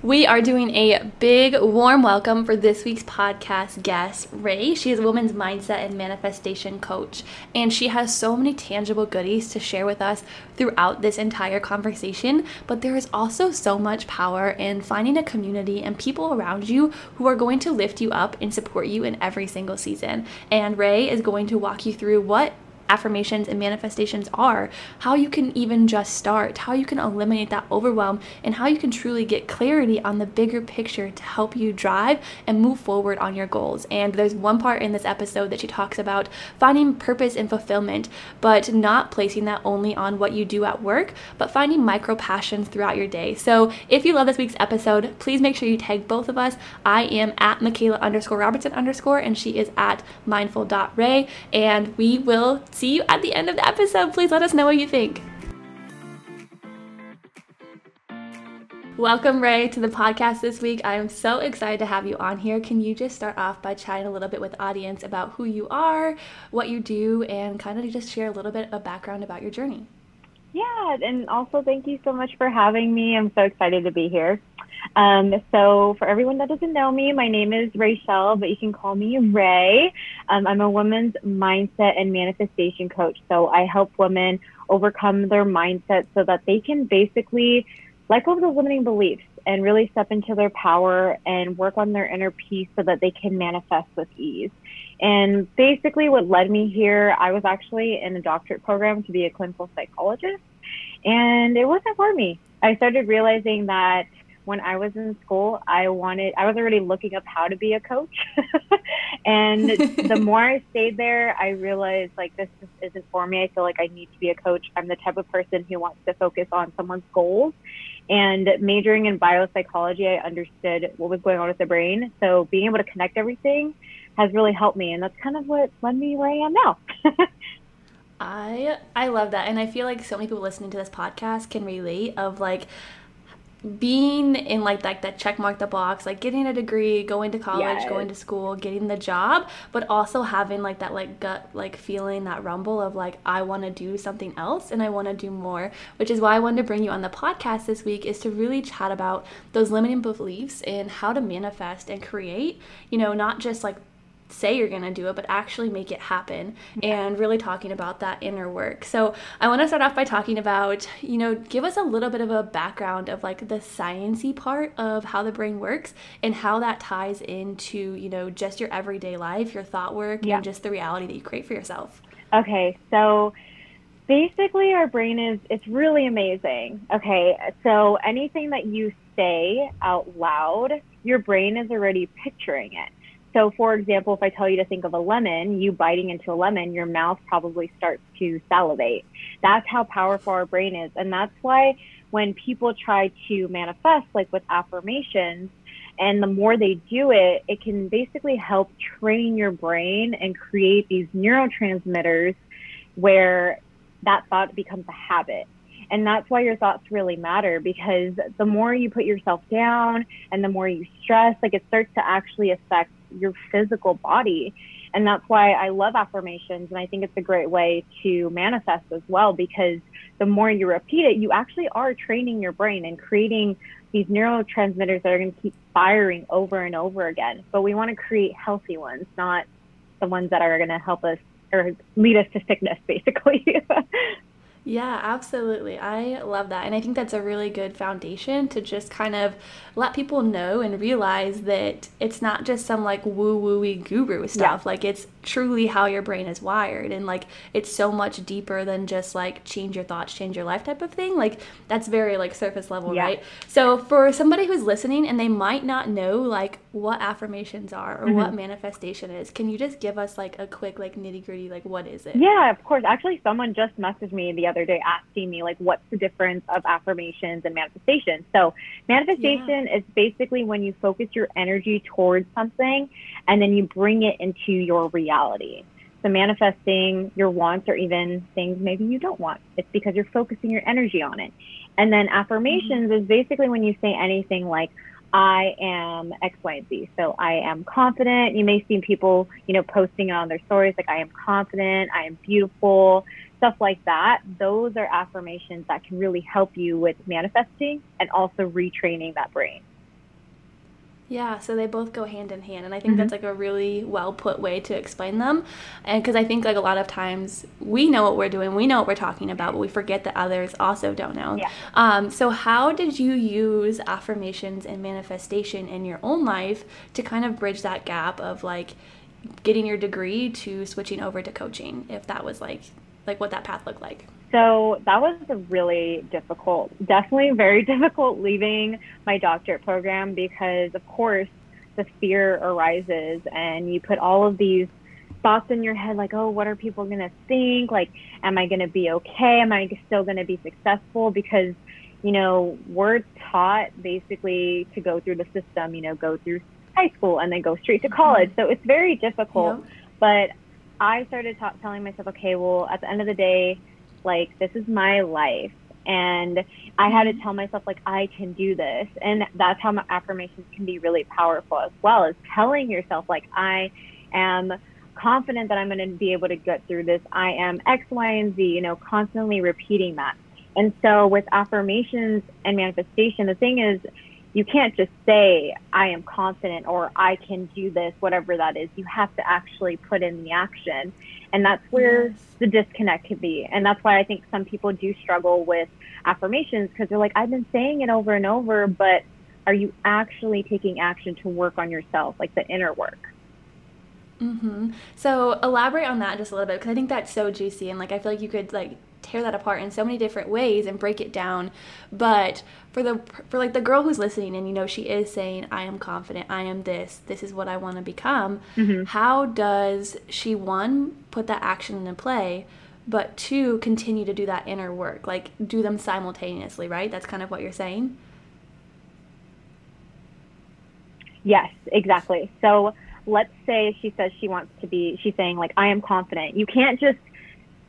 We are doing a big warm welcome for this week's podcast guest, Ray. She is a woman's mindset and manifestation coach, and she has so many tangible goodies to share with us throughout this entire conversation. But there is also so much power in finding a community and people around you who are going to lift you up and support you in every single season. And Ray is going to walk you through what affirmations and manifestations are, how you can even just start, how you can eliminate that overwhelm, and how you can truly get clarity on the bigger picture to help you drive and move forward on your goals. And there's one part in this episode that she talks about finding purpose and fulfillment, but not placing that only on what you do at work, but finding micro passions throughout your day. So if you love this week's episode, please make sure you tag both of us. I am at Michaela underscore Robertson underscore, and she is at mindful.ray, and we will see you at the end of the episode. Please let us know what you think. Welcome, Ray, to the podcast this week. I am so excited to have you on here. Can you just start off by chatting a little bit with audience about who you are, what you do, and kind of just share a little bit of background about your journey? Yeah, and also thank you so much for having me. I'm so excited to be here. Um, so, for everyone that doesn't know me, my name is Rachel, but you can call me Ray. Um, I'm a women's mindset and manifestation coach. So, I help women overcome their mindset so that they can basically let go of the limiting beliefs and really step into their power and work on their inner peace so that they can manifest with ease. And basically, what led me here, I was actually in a doctorate program to be a clinical psychologist, and it wasn't for me. I started realizing that when I was in school, I wanted, I was already looking up how to be a coach. and the more I stayed there, I realized like this just isn't for me. I feel like I need to be a coach. I'm the type of person who wants to focus on someone's goals. And majoring in biopsychology, I understood what was going on with the brain. So being able to connect everything has really helped me. And that's kind of what led me where I am now. I I love that and I feel like so many people listening to this podcast can relate of like being in like that that check mark the box like getting a degree going to college yes. going to school getting the job but also having like that like gut like feeling that rumble of like i want to do something else and i want to do more which is why i wanted to bring you on the podcast this week is to really chat about those limiting beliefs and how to manifest and create you know not just like say you're going to do it, but actually make it happen and really talking about that inner work. So, I want to start off by talking about, you know, give us a little bit of a background of like the sciency part of how the brain works and how that ties into, you know, just your everyday life, your thought work, yeah. and just the reality that you create for yourself. Okay. So, basically our brain is it's really amazing. Okay. So, anything that you say out loud, your brain is already picturing it. So, for example, if I tell you to think of a lemon, you biting into a lemon, your mouth probably starts to salivate. That's how powerful our brain is. And that's why when people try to manifest, like with affirmations, and the more they do it, it can basically help train your brain and create these neurotransmitters where that thought becomes a habit. And that's why your thoughts really matter because the more you put yourself down and the more you stress, like it starts to actually affect your physical body. And that's why I love affirmations. And I think it's a great way to manifest as well, because the more you repeat it, you actually are training your brain and creating these neurotransmitters that are going to keep firing over and over again. But we want to create healthy ones, not the ones that are going to help us or lead us to sickness, basically. Yeah, absolutely. I love that. And I think that's a really good foundation to just kind of let people know and realize that it's not just some like woo woo guru stuff. Yeah. Like it's truly how your brain is wired and like it's so much deeper than just like change your thoughts change your life type of thing like that's very like surface level yeah. right so for somebody who's listening and they might not know like what affirmations are or mm-hmm. what manifestation is can you just give us like a quick like nitty gritty like what is it yeah of course actually someone just messaged me the other day asking me like what's the difference of affirmations and manifestation so manifestation yeah. is basically when you focus your energy towards something and then you bring it into your reality. So manifesting your wants or even things maybe you don't want. It's because you're focusing your energy on it. And then affirmations mm-hmm. is basically when you say anything like, I am X, Y, and Z. So I am confident. You may see people, you know, posting on their stories like, I am confident, I am beautiful, stuff like that. Those are affirmations that can really help you with manifesting and also retraining that brain. Yeah, so they both go hand in hand, and I think mm-hmm. that's like a really well put way to explain them. And because I think like a lot of times we know what we're doing, we know what we're talking about, but we forget that others also don't know. Yeah. Um, so how did you use affirmations and manifestation in your own life to kind of bridge that gap of like getting your degree to switching over to coaching, if that was like like what that path looked like? So that was a really difficult, definitely very difficult leaving my doctorate program because, of course, the fear arises and you put all of these thoughts in your head like, oh, what are people going to think? Like, am I going to be okay? Am I still going to be successful? Because, you know, we're taught basically to go through the system, you know, go through high school and then go straight to college. Mm-hmm. So it's very difficult. But I started ta- telling myself, okay, well, at the end of the day, like this is my life and I had to mm-hmm. tell myself like I can do this, and that's how my affirmations can be really powerful as well as telling yourself like I am confident that I'm going to be able to get through this. I am X, Y, and Z. You know, constantly repeating that. And so with affirmations and manifestation, the thing is, you can't just say I am confident or I can do this, whatever that is. You have to actually put in the action. And that's where yes. the disconnect can be. And that's why I think some people do struggle with affirmations because they're like, I've been saying it over and over, but are you actually taking action to work on yourself, like the inner work? Mm-hmm. So elaborate on that just a little bit because I think that's so juicy and like I feel like you could like tear that apart in so many different ways and break it down. But for the for like the girl who's listening and you know she is saying i am confident. I am this. This is what i want to become mm-hmm. how does she one put that action into play but two continue to do that inner work like do them simultaneously right? That's kind of what you're saying? Yes exactly. So let's say she says she wants to be she's saying like i am confident. You can't just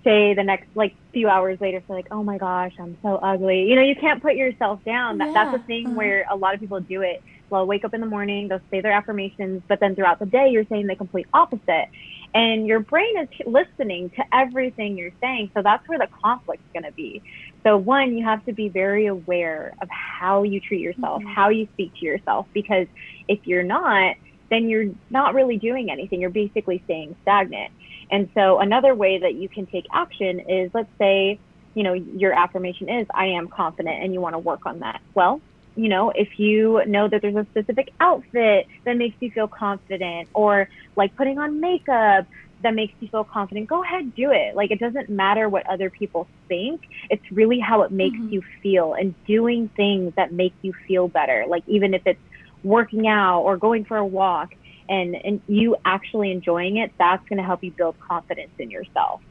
say the next like few hours later say like oh my gosh i'm so ugly. You know you can't put yourself down. That, yeah. that's the thing uh-huh. where a lot of people do it. They'll wake up in the morning they'll say their affirmations but then throughout the day you're saying the complete opposite. And your brain is listening to everything you're saying. So that's where the conflict's going to be. So one you have to be very aware of how you treat yourself mm-hmm. how you speak to yourself because if you're not then you're not really doing anything you're basically staying stagnant and so another way that you can take action is let's say, you know, your affirmation is I am confident and you want to work on that. Well, you know, if you know that there's a specific outfit that makes you feel confident or like putting on makeup that makes you feel confident, go ahead, do it. Like it doesn't matter what other people think. It's really how it makes mm-hmm. you feel and doing things that make you feel better. Like even if it's working out or going for a walk, and, and you actually enjoying it, that's going to help you build confidence in yourself.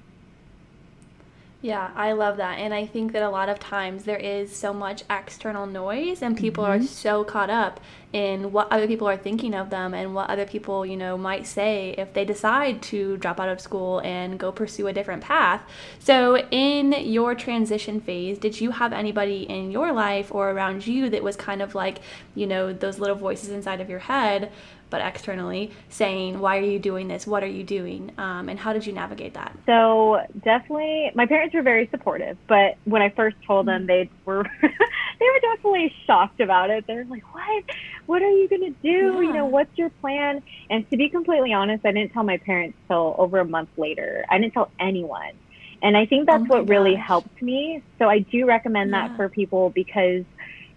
Yeah, I love that. And I think that a lot of times there is so much external noise and people mm-hmm. are so caught up in what other people are thinking of them and what other people, you know, might say if they decide to drop out of school and go pursue a different path. So, in your transition phase, did you have anybody in your life or around you that was kind of like, you know, those little voices inside of your head but externally saying why are you doing this? What are you doing? Um, and how did you navigate that? So definitely my parents were very supportive but when i first told them they were they were definitely shocked about it. They're like what? What are you going to do yeah. you know what's your plan? And to be completely honest i didn't tell my parents till over a month later. I didn't tell anyone. And i think that's oh what gosh. really helped me. So i do recommend yeah. that for people because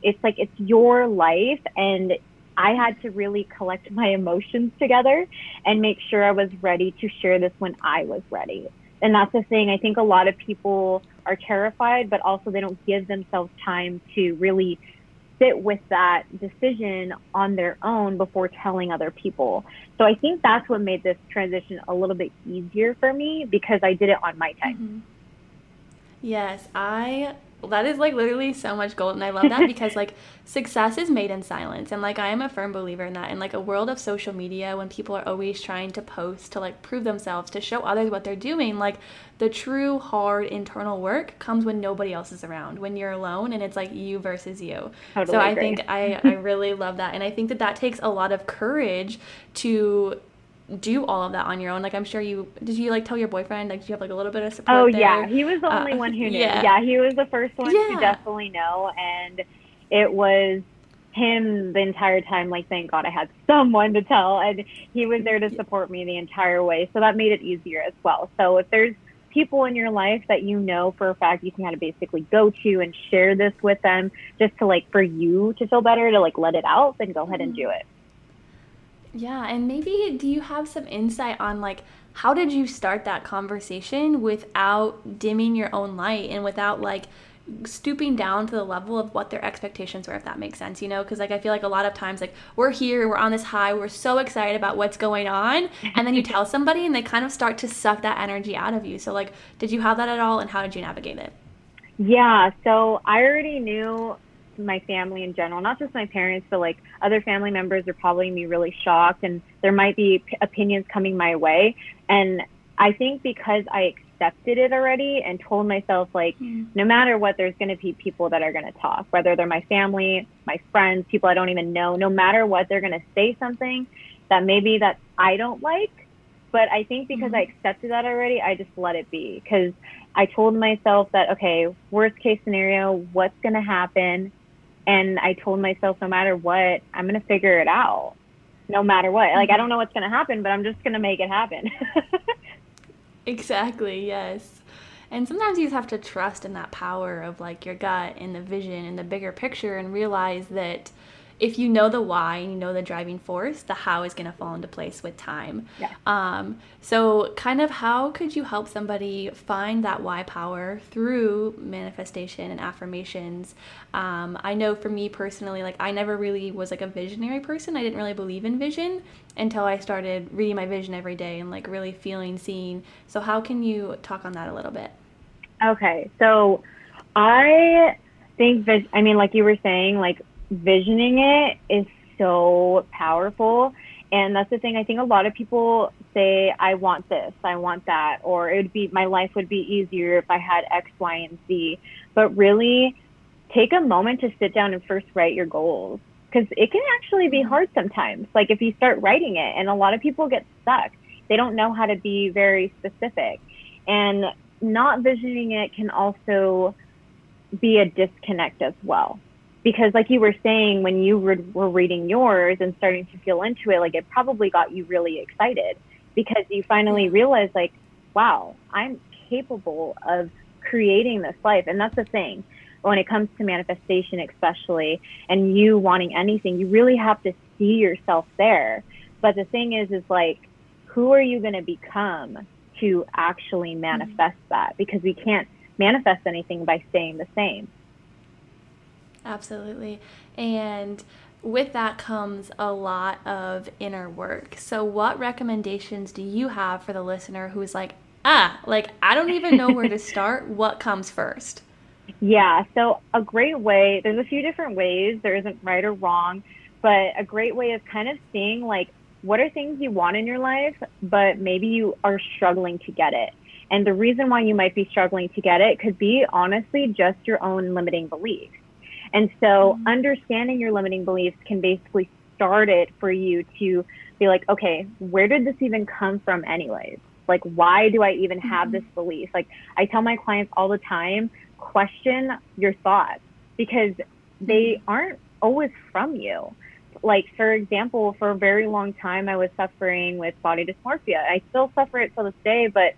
it's like it's your life and I had to really collect my emotions together and make sure I was ready to share this when I was ready. And that's the thing. I think a lot of people are terrified, but also they don't give themselves time to really sit with that decision on their own before telling other people. So I think that's what made this transition a little bit easier for me because I did it on my time. Mm-hmm. Yes, I that is like literally so much gold and i love that because like success is made in silence and like i am a firm believer in that in like a world of social media when people are always trying to post to like prove themselves to show others what they're doing like the true hard internal work comes when nobody else is around when you're alone and it's like you versus you. Totally so i think i i really love that and i think that that takes a lot of courage to do all of that on your own? Like I'm sure you did you like tell your boyfriend like do you have like a little bit of support? Oh there? yeah, he was the only uh, one who knew. Yeah. yeah. he was the first one yeah. to definitely know, and it was him the entire time. Like thank God I had someone to tell, and he was there to support me the entire way. So that made it easier as well. So if there's people in your life that you know for a fact you can kind of basically go to and share this with them just to like for you to feel better to like let it out then go ahead and mm-hmm. do it yeah, and maybe do you have some insight on like how did you start that conversation without dimming your own light and without like stooping down to the level of what their expectations were if that makes sense you know? Because like i feel like a lot of times like we're here we're on this high we're so excited about what's going on and then you tell somebody and they kind of start to suck that energy out of you. So like did you have that at all and how did you navigate it? Yeah so i already knew my family in general, not just my parents, but like other family members are probably going to be really shocked and there might be p- opinions coming my way. And I think because I accepted it already and told myself like mm. no matter what there's going to be people that are going to talk whether they're my family my friends people i don't even know no matter what they're going to say something that maybe that i don't like but i think because mm. i accepted that already i just let it be because i told myself that okay worst case scenario what's going to happen and I told myself, no matter what, I'm going to figure it out. No matter what. Like, I mm-hmm. don't know what's going to happen, but I'm just going to make it happen. exactly, yes. And sometimes you just have to trust in that power of like your gut and the vision and the bigger picture and realize that if you know the why and you know the driving force, the how is going to fall into place with time. Yeah. Um, so, kind of, how could you help somebody find that why power through manifestation and affirmations? Um, I know for me personally, like I never really was like a visionary person. I didn't really believe in vision until I started reading my vision every day and like really feeling, seeing. So, how can you talk on that a little bit? Okay, so I think that I mean, like you were saying, like visioning it is so powerful. And that's the thing. I think a lot of people say, I want this, I want that, or it would be, my life would be easier if I had X, Y, and Z. But really, take a moment to sit down and first write your goals because it can actually be hard sometimes. Like if you start writing it, and a lot of people get stuck, they don't know how to be very specific. And not visioning it can also be a disconnect as well because like you were saying when you were, were reading yours and starting to feel into it like it probably got you really excited because you finally realized like wow i'm capable of creating this life. And that's the thing. When it comes to manifestation especially and you wanting anything you really have to see yourself there. But the thing is is like who are you going to become to actually manifest mm-hmm. that? Because we can't manifest anything by staying the same Absolutely. And with that comes a lot of inner work. So, what recommendations do you have for the listener who's like, ah, like I don't even know where to start? what comes first? Yeah, so a great way, there's a few different ways, there isn't right or wrong, but a great way is kind of seeing like what are things you want in your life, but maybe you are struggling to get it. And the reason why you might be struggling to get it could be honestly just your own limiting beliefs. And so mm-hmm. understanding your limiting beliefs can basically start it for you to be like, okay, where did this even come from anyways? Like, why do I even have mm-hmm. this belief? Like, I tell my clients all the time, question your thoughts because they mm-hmm. aren't always from you. Like, for example, for a very long time, I was suffering with body dysmorphia. I still suffer it to this day, but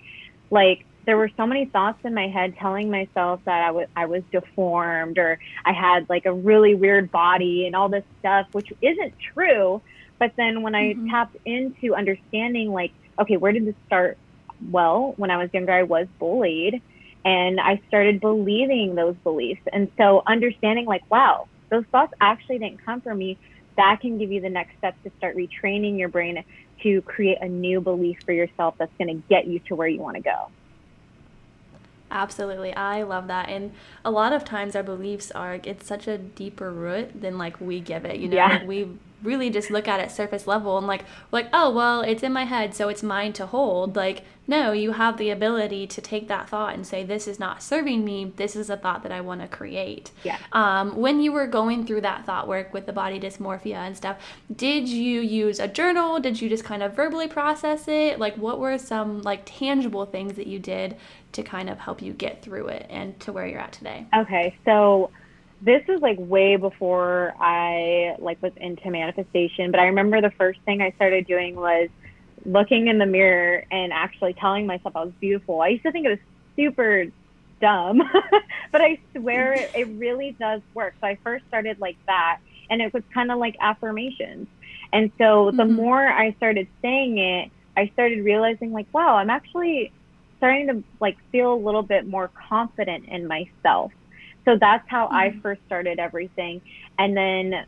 like, there were so many thoughts in my head telling myself that I was I was deformed or I had like a really weird body and all this stuff, which isn't true. But then when I mm-hmm. tapped into understanding, like, okay, where did this start? Well, when I was younger, I was bullied, and I started believing those beliefs. And so understanding, like, wow, those thoughts actually didn't come from me. That can give you the next step to start retraining your brain to create a new belief for yourself that's going to get you to where you want to go. Absolutely. I love that. And a lot of times our beliefs are it's such a deeper root than like we give it. You know, yeah. like we really just look at it surface level and like like oh well it's in my head so it's mine to hold. Like no you have the ability to take that thought and say this is not serving me. This is a thought that i want to create. Yeah. Um, when you were going through that thought work with the body dysmorphia and stuff did you use a journal? Did you just kind of verbally process it? Like what were some like tangible things that you did to kind of help you get through it and to where you're at today? Okay so this was like way before I like was into manifestation, but I remember the first thing I started doing was looking in the mirror and actually telling myself I was beautiful. I used to think it was super dumb, but I swear it, it really does work. So I first started like that, and it was kind of like affirmations. And so the mm-hmm. more I started saying it, I started realizing like, wow, I'm actually starting to like feel a little bit more confident in myself so that's how mm-hmm. I first started everything. And then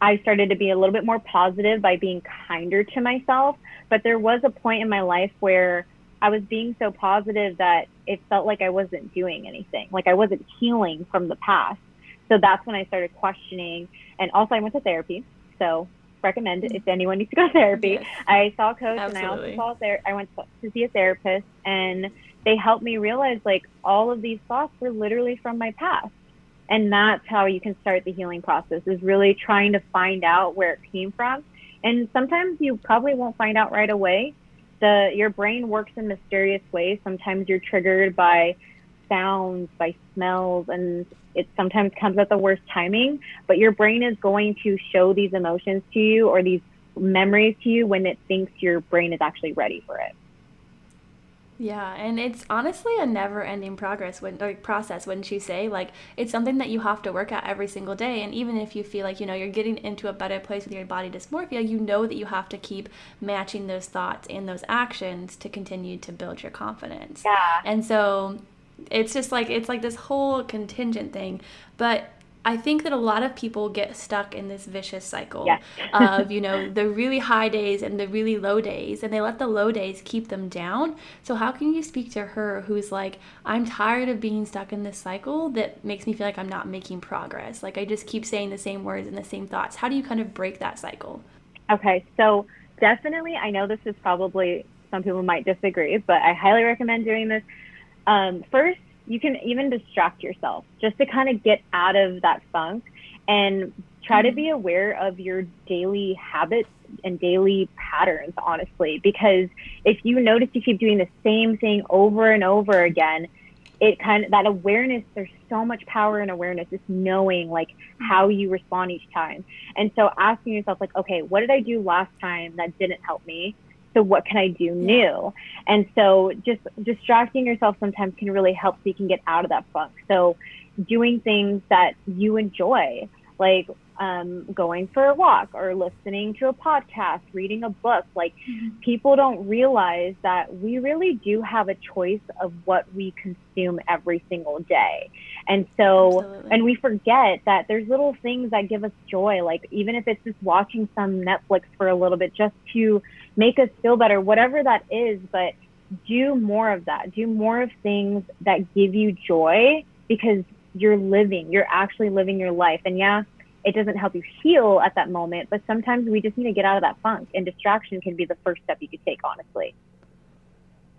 I started to be a little bit more positive by being kinder to myself. But there was a point in my life where I was being so positive that it felt like I wasn't doing anything, like I wasn't healing from the past. So that's when I started questioning. And also, I went to therapy. So recommend it if anyone needs to go to therapy. Yes. I saw a coach Absolutely. and I also saw a ther- I went to see a therapist and they helped me realize like all of these thoughts were literally from my past. And that's how you can start the healing process is really trying to find out where it came from. And sometimes you probably won't find out right away. The your brain works in mysterious ways. Sometimes you're triggered by sounds by smells and it sometimes comes at the worst timing. But your brain is going to show these emotions to you or these memories to you when it thinks your brain is actually ready for it yeah, and it's honestly a never-ending progress when or process. Wouldn't you say? Like it's something that you have to work at every single day. And even if you feel like you know you're getting into a better place with your body dysmorphia, you know that you have to keep matching those thoughts and those actions to continue to build your confidence. Yeah. And so it's just like it's like this whole contingent thing. But I think that a lot of people get stuck in this vicious cycle of, you know, the really high days and the really low days, and they let the low days keep them down. So, how can you speak to her who's like, I'm tired of being stuck in this cycle that makes me feel like I'm not making progress? Like, I just keep saying the same words and the same thoughts. How do you kind of break that cycle? Okay, so definitely, I know this is probably some people might disagree, but I highly recommend doing this. Um, first, you can even distract yourself just to kind of get out of that funk and try to be mm. aware of your daily habits and daily patterns honestly because if you notice you keep doing the same thing over and over again it kind of that awareness there's so much power in awareness just knowing like mm. how you respond each time. And so asking yourself like okay what did i do last time that didn't help me so what can I do new? And so just distracting yourself sometimes can really help so you can get out of that funk. So doing things that you enjoy, like um, going for a walk or listening to a podcast, reading a book. Like mm-hmm. people don't realize that we really do have a choice of what we consume every single day. And so, Absolutely. and we forget that there's little things that give us joy. Like even if it's just watching some Netflix for a little bit just to make us feel better, whatever that is, but do more of that. Do more of things that give you joy because you're living, you're actually living your life. And yeah, it doesn't help you heal at that moment, but sometimes we just need to get out of that funk and distraction can be the first step you could take, honestly.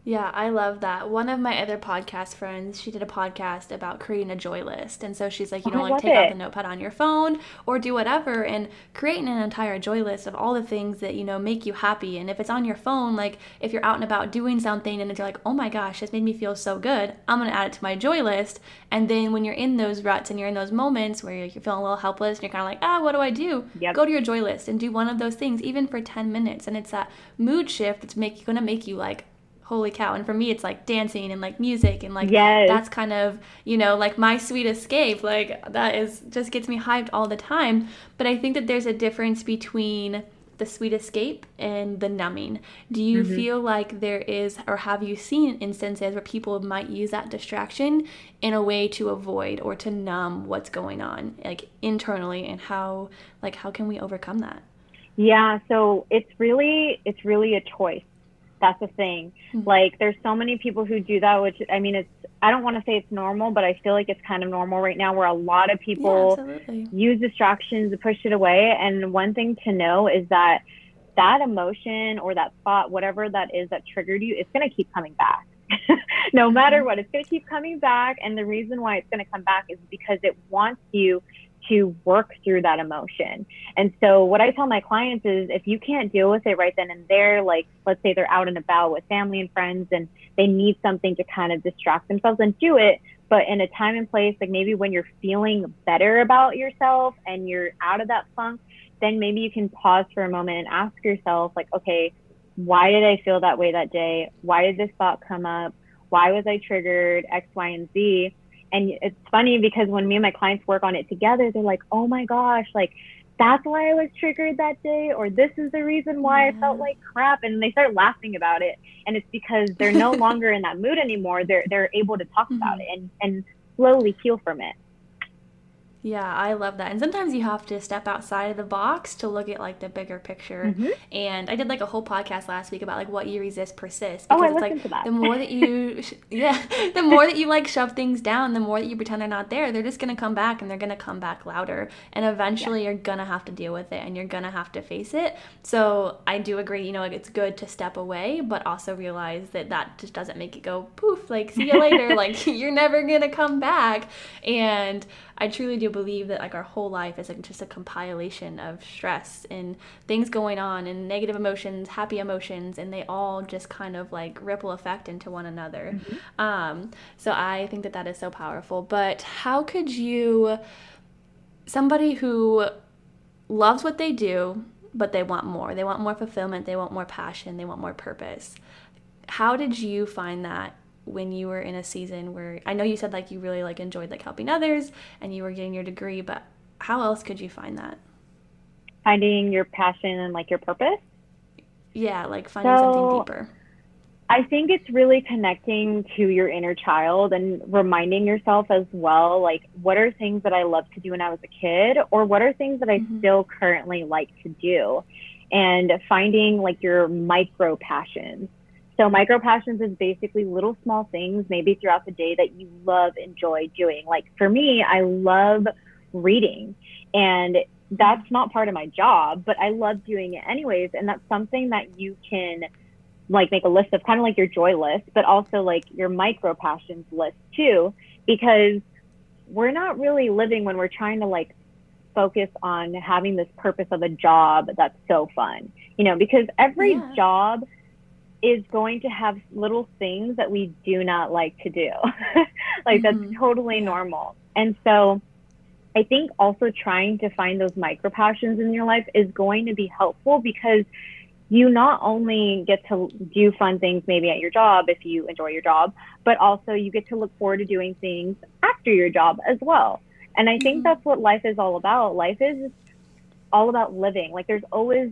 Yeah, I love that. One of my other podcast friends, she did a podcast about creating a joy list. And so she's like, you oh, know, like take it. out the notepad on your phone or do whatever and creating an entire joy list of all the things that, you know, make you happy. And if it's on your phone, like if you're out and about doing something and you're like, oh my gosh, this made me feel so good, I'm going to add it to my joy list. And then when you're in those ruts and you're in those moments where you're feeling a little helpless and you're kind of like, ah, what do I do? Yep. Go to your joy list and do one of those things, even for 10 minutes. And it's that mood shift that's make, going to make you like, holy cow. And for me, it's like dancing and like music and like Yes. that's kind of, you know, like my sweet escape. Like that is just gets me hyped all the time. But I think that there's a difference between the sweet escape and the numbing. Do you Mm-hmm. feel like there is, or have you seen instances where people might use that distraction in a way to avoid or to numb what's going on, like internally, and how, like, how can we overcome that? Yeah, so it's really it's really a choice. That's the thing. Mhm. Like there's so many people who do that, which I mean it's I don't want to say it's normal, but I feel like it's kind of normal right now where a lot of people absolutely. use distractions to push it away. And one thing to know is that that emotion or that thought, whatever that is that triggered you, it's going to keep coming back. no matter what, it's going to keep coming back. And the reason why it's going to come back is because it wants you to work through that emotion. And so, what I tell my clients is if you can't deal with it right then and there, like let's say they're out and about with family and friends and they need something to kind of distract themselves and do it, but in a time and place, like maybe when you're feeling better about yourself and you're out of that funk, then maybe you can pause for a moment and ask yourself, like, okay, why did I feel that way that day? Why did this thought come up? Why was I triggered? X, Y, and Z. And it's funny because when me and my clients work on it together, they're like, oh my gosh, like, that's why I was triggered that day, or this is the reason why I felt like crap. And they start laughing about it. And it's because they're no longer in that mood anymore. They're they're able to talk about mm-hmm. it and, and slowly heal from it. Yeah, I love that. And sometimes you have to step outside of the box to look at like the bigger picture. Mhm. And I did like a whole podcast last week about like what you resist persists Oh, I it's like to that. the more that you sh- yeah, the more that you like shove things down, the more that you pretend they're not there, they're just going to come back and they're going to come back louder. And eventually you're going to have to deal with it and you're going to have to face it. So, I do agree, you know, like it's good to step away, but also realize that that just doesn't make it go poof like see you later, like you're never going to come back. And I truly do believe that like our whole life is like just a compilation of stress and things going on and negative emotions, happy emotions, and they all just kind of like ripple effect into one another. Um, so I think that that is so powerful. But how could you, somebody who loves what they do, but they want more, they want more fulfillment, they want more passion, they want more purpose. How did you find that when you were in a season where I know you said like you really like enjoyed like helping others and you were getting your degree, but how else could you find that? Finding your passion and like your purpose. Yeah, like finding So- something deeper. I think it's really connecting to your inner child and reminding yourself as well, like, what are things that I loved to do when I was a kid, or what are things that I Mhm. still currently like to do? And finding like your micro passions. So, micro passions is basically little small things, maybe throughout the day, that you love, enjoy doing. Like, for me, I love reading, and that's not part of my job, but I love doing it anyways. And that's something that you can like make a list of kind of like your joy list, but also like your micro passions list too, because we're not really living when we're trying to like focus on having this purpose of a job that's so fun, you know, because every Yeah. job is going to have little things that we do not like to do. like Mhm. that's totally normal. And so I think also trying to find those micro passions in your life is going to be helpful because you not only get to do fun things maybe at your job if you enjoy your job, but also you get to look forward to doing things after your job as well. And I think Mhm. that's what life is all about. Life is all about living. Like there's always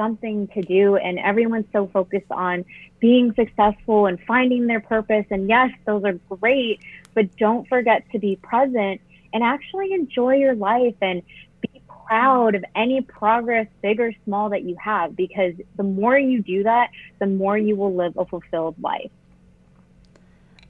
something to do and everyone's so focused on being successful and finding their purpose and yes, those are great, but don't forget to be present and actually enjoy your life and be proud of any progress, big or small, that you have because the more you do that, the more you will live a fulfilled life.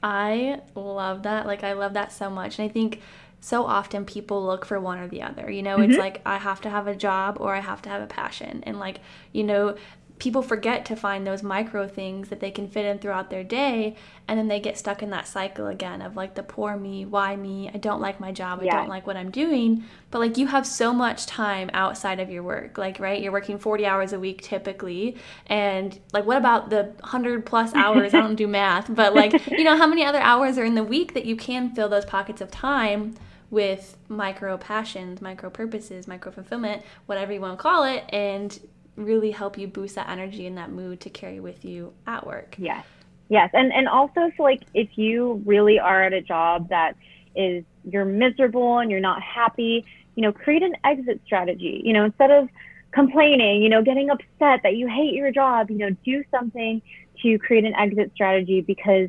I love that. Like, I love that so much. And I think so often people look for one or the other. You know, it's Mhm. like I have to have a job or I have to have a passion. And, like, you know, people forget to find those micro things that they can fit in throughout their day. And then they get stuck in that cycle again of like the poor me, why me, I don't like my job, I Yeah. don't like what I'm doing. But, like, you have so much time outside of your work. Like, right? You're working 40 hours a week typically. And, like, what about the 100 plus hours? I don't do math, but, like, you know, how many other hours are in the week that you can fill those pockets of time with micro passions, micro purposes, micro fulfillment, whatever you want to call it, and really help you boost that energy and that mood to carry with you at work. Yes. Yes, and and also so like if you really are at a job that is you're miserable and you're not happy, you know, create an exit strategy. You know, instead of complaining, you know, getting upset that you hate your job, you know, do something to create an exit strategy because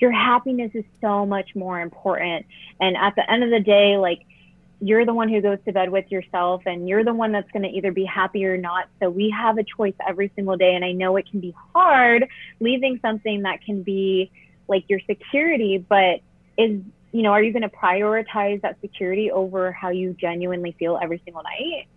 your happiness is so much more important. And at the end of the day, like you're the one who goes to bed with yourself and you're the one that's going to either be happy or not. So we have a choice every single day. And I know it can be hard leaving something that can be like your security, but is, you know, are you going to prioritize that security over how you genuinely feel every single night?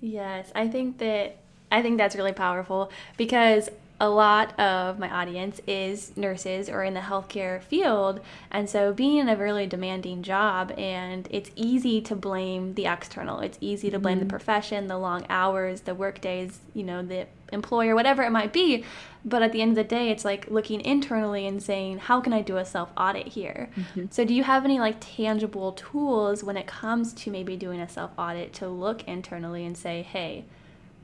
Yes, I think that I think that's really powerful because a lot of my audience is nurses or in the healthcare field. And so, being in a really demanding job, and it's easy to blame the external. It's easy to blame mm-hmm. the profession, the long hours, the work days, you know, the employer, whatever it might be. But at the end of the day, it's like looking internally and saying, how can I do a self audit here? Mm-hmm. So, do you have any like tangible tools when it comes to maybe doing a self audit to look internally and say, hey,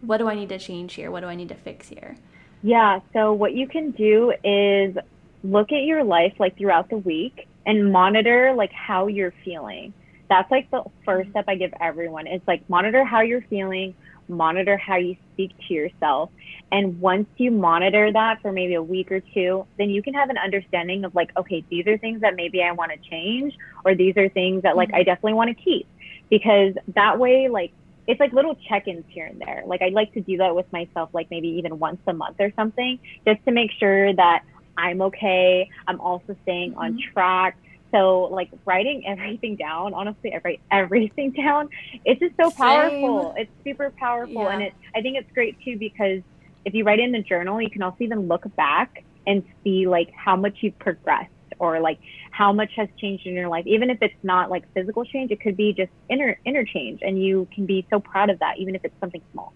what do I need to change here? What do I need to fix here? Yeah. So what you can do is look at your life like throughout the week and monitor like how you're feeling. That's like the first step I give everyone. It's like monitor how you're feeling, monitor how you speak to yourself. And once you monitor that for maybe a week or two, then you can have an understanding of like, okay, these are things that maybe I want to change, or these are things that like mm-hmm. I definitely want to keep. Because that way, like it's like little check-ins here and there. Like I like to do that with myself, like maybe even once a month or something, just to make sure that I'm okay. I'm also staying mm-hmm. on track. So like writing everything down, honestly, I write everything down. It's just so Same. powerful. It's super powerful, yeah. and it. I think it's great too because if you write in the journal, you can also even look back and see like how much you've progressed or like how much has changed in your life even if it's not like physical change it could be just inner interchange and you can be so proud of that even if it's something small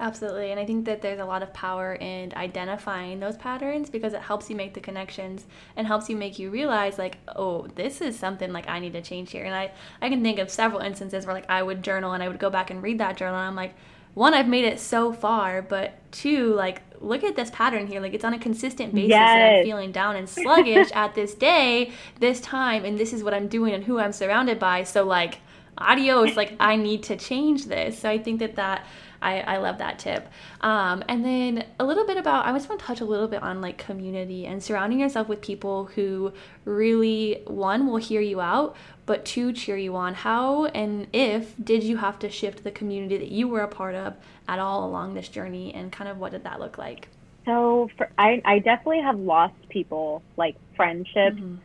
Absolutely. And I think that there's a lot of power in identifying those patterns because it helps you make the connections and helps you make you realize like, oh, this is something like I need to change here. And I, I can think of several instances where like I would journal and I would go back and read that journal and I'm like, one, I've made it so far, but two, like, look at this pattern here. Like, it's on a consistent basis, yes. and I'm feeling down and sluggish at this day, this time, and this is what I'm doing and who I'm surrounded by. So, like, adios. Like, I need to change this. So, I think that that I, I love that tip. Um, and then a little bit about, I just want to touch a little bit on like community and surrounding yourself with people who really, one, will hear you out, but two, cheer you on. How and if did you have to shift the community that you were a part of at all along this journey and kind of what did that look like? So for, I, I definitely have lost people, like friendships, mm-hmm.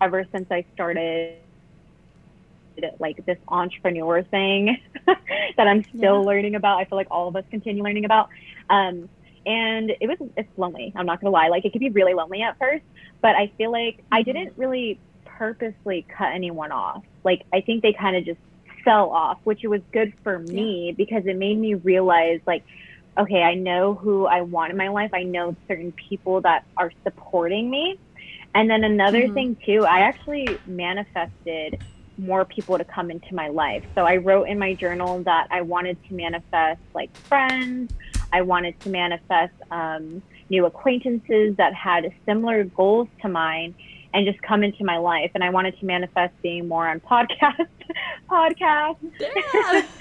ever since I started like this entrepreneur thing that I'm still yeah. learning about. I feel like all of us continue learning about. Um, and it was it's lonely. I'm not gonna lie. Like it could be really lonely at first, but I feel like I mm-hmm. didn't really purposely cut anyone off. Like I think they kind of just fell off, which was good for me because it made me realize like okay, I know who I want in my life. I know certain people that are supporting me. And then another mm-hmm. thing too, I actually manifested more people to come into my life. So I wrote in my journal that I wanted to manifest like friends, I wanted to manifest um, new acquaintances that had similar goals to mine and just come into my life. And I wanted to manifest being more on podcast, podcasts.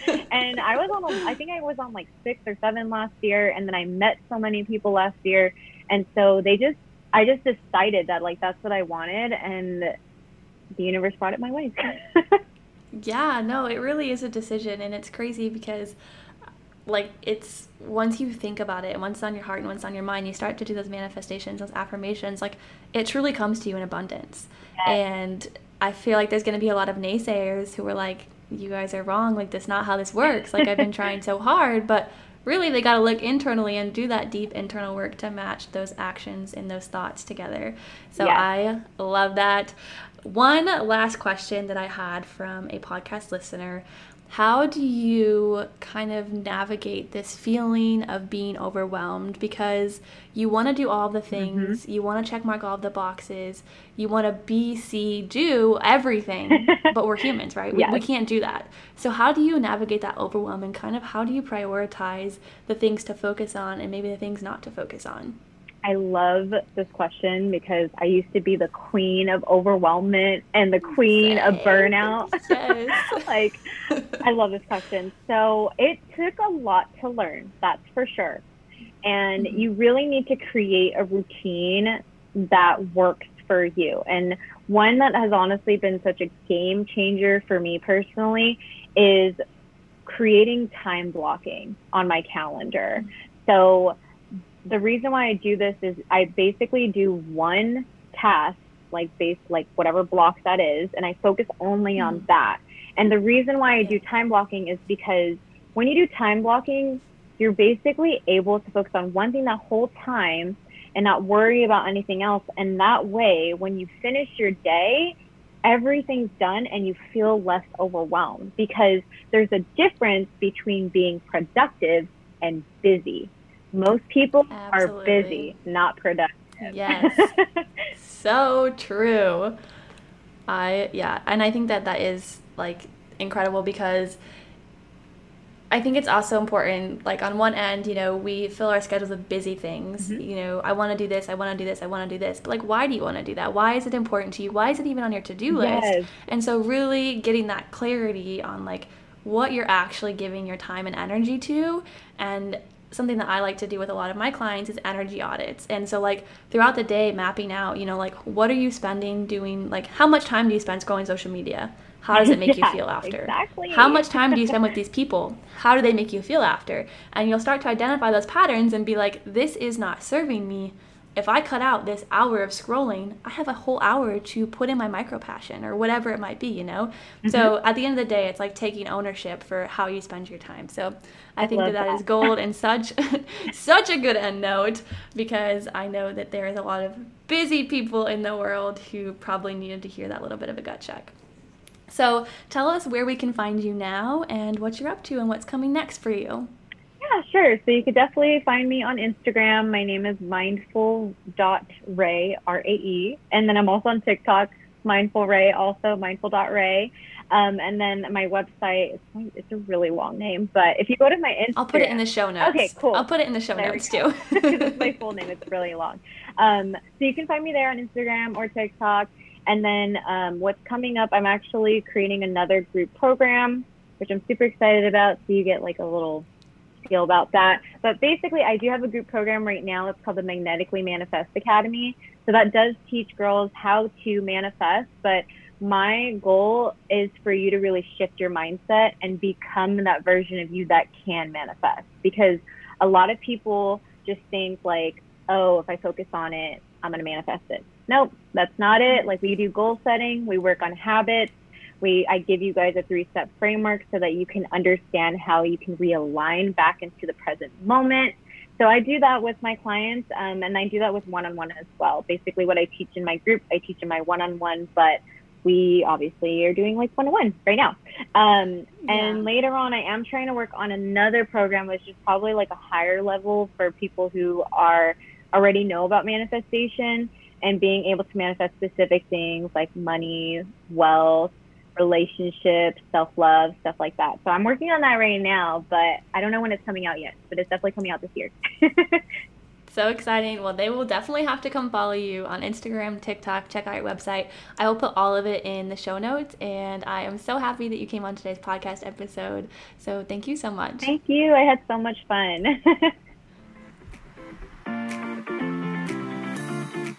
and I was on, I think I was on like six or seven last year. And then I met so many people last year. And so they just, I just decided that like that's what I wanted. And the universe brought it my way. yeah, no, it really is a decision, and it's crazy because like it's once you think about it and once it's on your heart and once it's on your mind you start to do those manifestations those affirmations like it truly comes to you in abundance yes. and i feel like there's going to be a lot of naysayers who are like you guys are wrong like that's not how this works like i've been trying so hard but really they got to look internally and do that deep internal work to match those actions and those thoughts together so yes. i love that one last question that I had from a podcast listener. How do you kind of navigate this feeling of being overwhelmed? Because you want to do all the things mm-hmm. you want to check mark all the boxes you want to be see do everything but we're humans right? Yes. we, we can't do that. So how do you navigate that overwhelm and kind of how do you prioritize the things to focus on and maybe the things not to focus on I love this question because I used to be the queen of overwhelmment and the queen of burnout. Yes. like, I love this question. So, it took a lot to learn, that's for sure. And mm-hmm. you really need to create a routine that works for you. And one that has honestly been such a game changer for me personally is creating time blocking on my calendar. So the reason why I do this is I basically do one task, like base, like whatever block that is, and I focus only on mm-hmm. that. And the reason why I do time blocking is because when you do time blocking, you're basically able to focus on one thing that whole time and not worry about anything else. And that way, when you finish your day, everything's done and you feel less overwhelmed because there's a difference between being productive and busy. Most people Absolutely. are busy, not productive. Yes. so true. I, yeah. And I think that that is like incredible because I think it's also important, like on one end, you know, we fill our schedules with busy things. Mm-hmm. You know, I want to do this, I want to do this, I want to do this. But like, why do you want to do that? Why is it important to you? Why is it even on your to do list? Yes. And so, really getting that clarity on like what you're actually giving your time and energy to, and something that I like to do with a lot of my clients is energy audits. And so like throughout the day mapping out, you know, like what are you spending doing like how much time do you spend scrolling social media? How does it make yeah, you feel after? Exactly. How much time do you spend with these people? How do they make you feel after? And you'll start to identify those patterns and be like, this is not serving me. If I cut out this hour of scrolling, I have a whole hour to put in my micro passion or whatever it might be, you know? Mm-hmm. So at the end of the day, it's like taking ownership for how you spend your time. So I think that, that that is gold and such such a good end note because I know that there is a lot of busy people in the world who probably needed to hear that little bit of a gut check. So tell us where we can find you now and what you're up to and what's coming next for you. Yeah, sure. So you could definitely find me on Instagram. My name is mindful.rae, R A E. And then I'm also on TikTok, mindful ray, also mindful.rae. Um, and then my website, it's, it's, a really long name, but if you go to my Instagram. I'll put it in the show notes. Okay, cool. I'll put it in the show there notes too. it's my full name. It's really long. Um, so you can find me there on Instagram or TikTok. And then um, what's coming up, I'm actually creating another group program, which I'm super excited about. So you get like a little feel about that. But basically, I do have a group program right now. It's called the Magnetically Manifest Academy. So that does teach girls how to manifest. But my goal is for you to really shift your mindset and become that version of you that can manifest. Because a lot of people just think like, oh, if I focus on it, I'm going to manifest it nope, that's not it. Like we do goal setting, we work on habits. We, I give you guys a three step framework so that you can understand how you can realign back into the present moment. So I do that with my clients, um, and I do that with one on one as well. Basically, what I teach in my group, I teach in my one on one, but we obviously are doing like one on one right now. Um, yeah. And later on, I am trying to work on another program, which is probably like a higher level for people who are already know about manifestation and being able to manifest specific things like money, wealth, relationships, self love, stuff like that. So I'm working on that right now, but I don't know when it's coming out yet, but it's definitely coming out this year. so exciting. Well, they will definitely have to come follow you on Instagram, TikTok, check out your website. I will put all of it in the show notes, and I am so happy that you came on today's podcast episode. So thank you so much. Thank you. I had so much fun.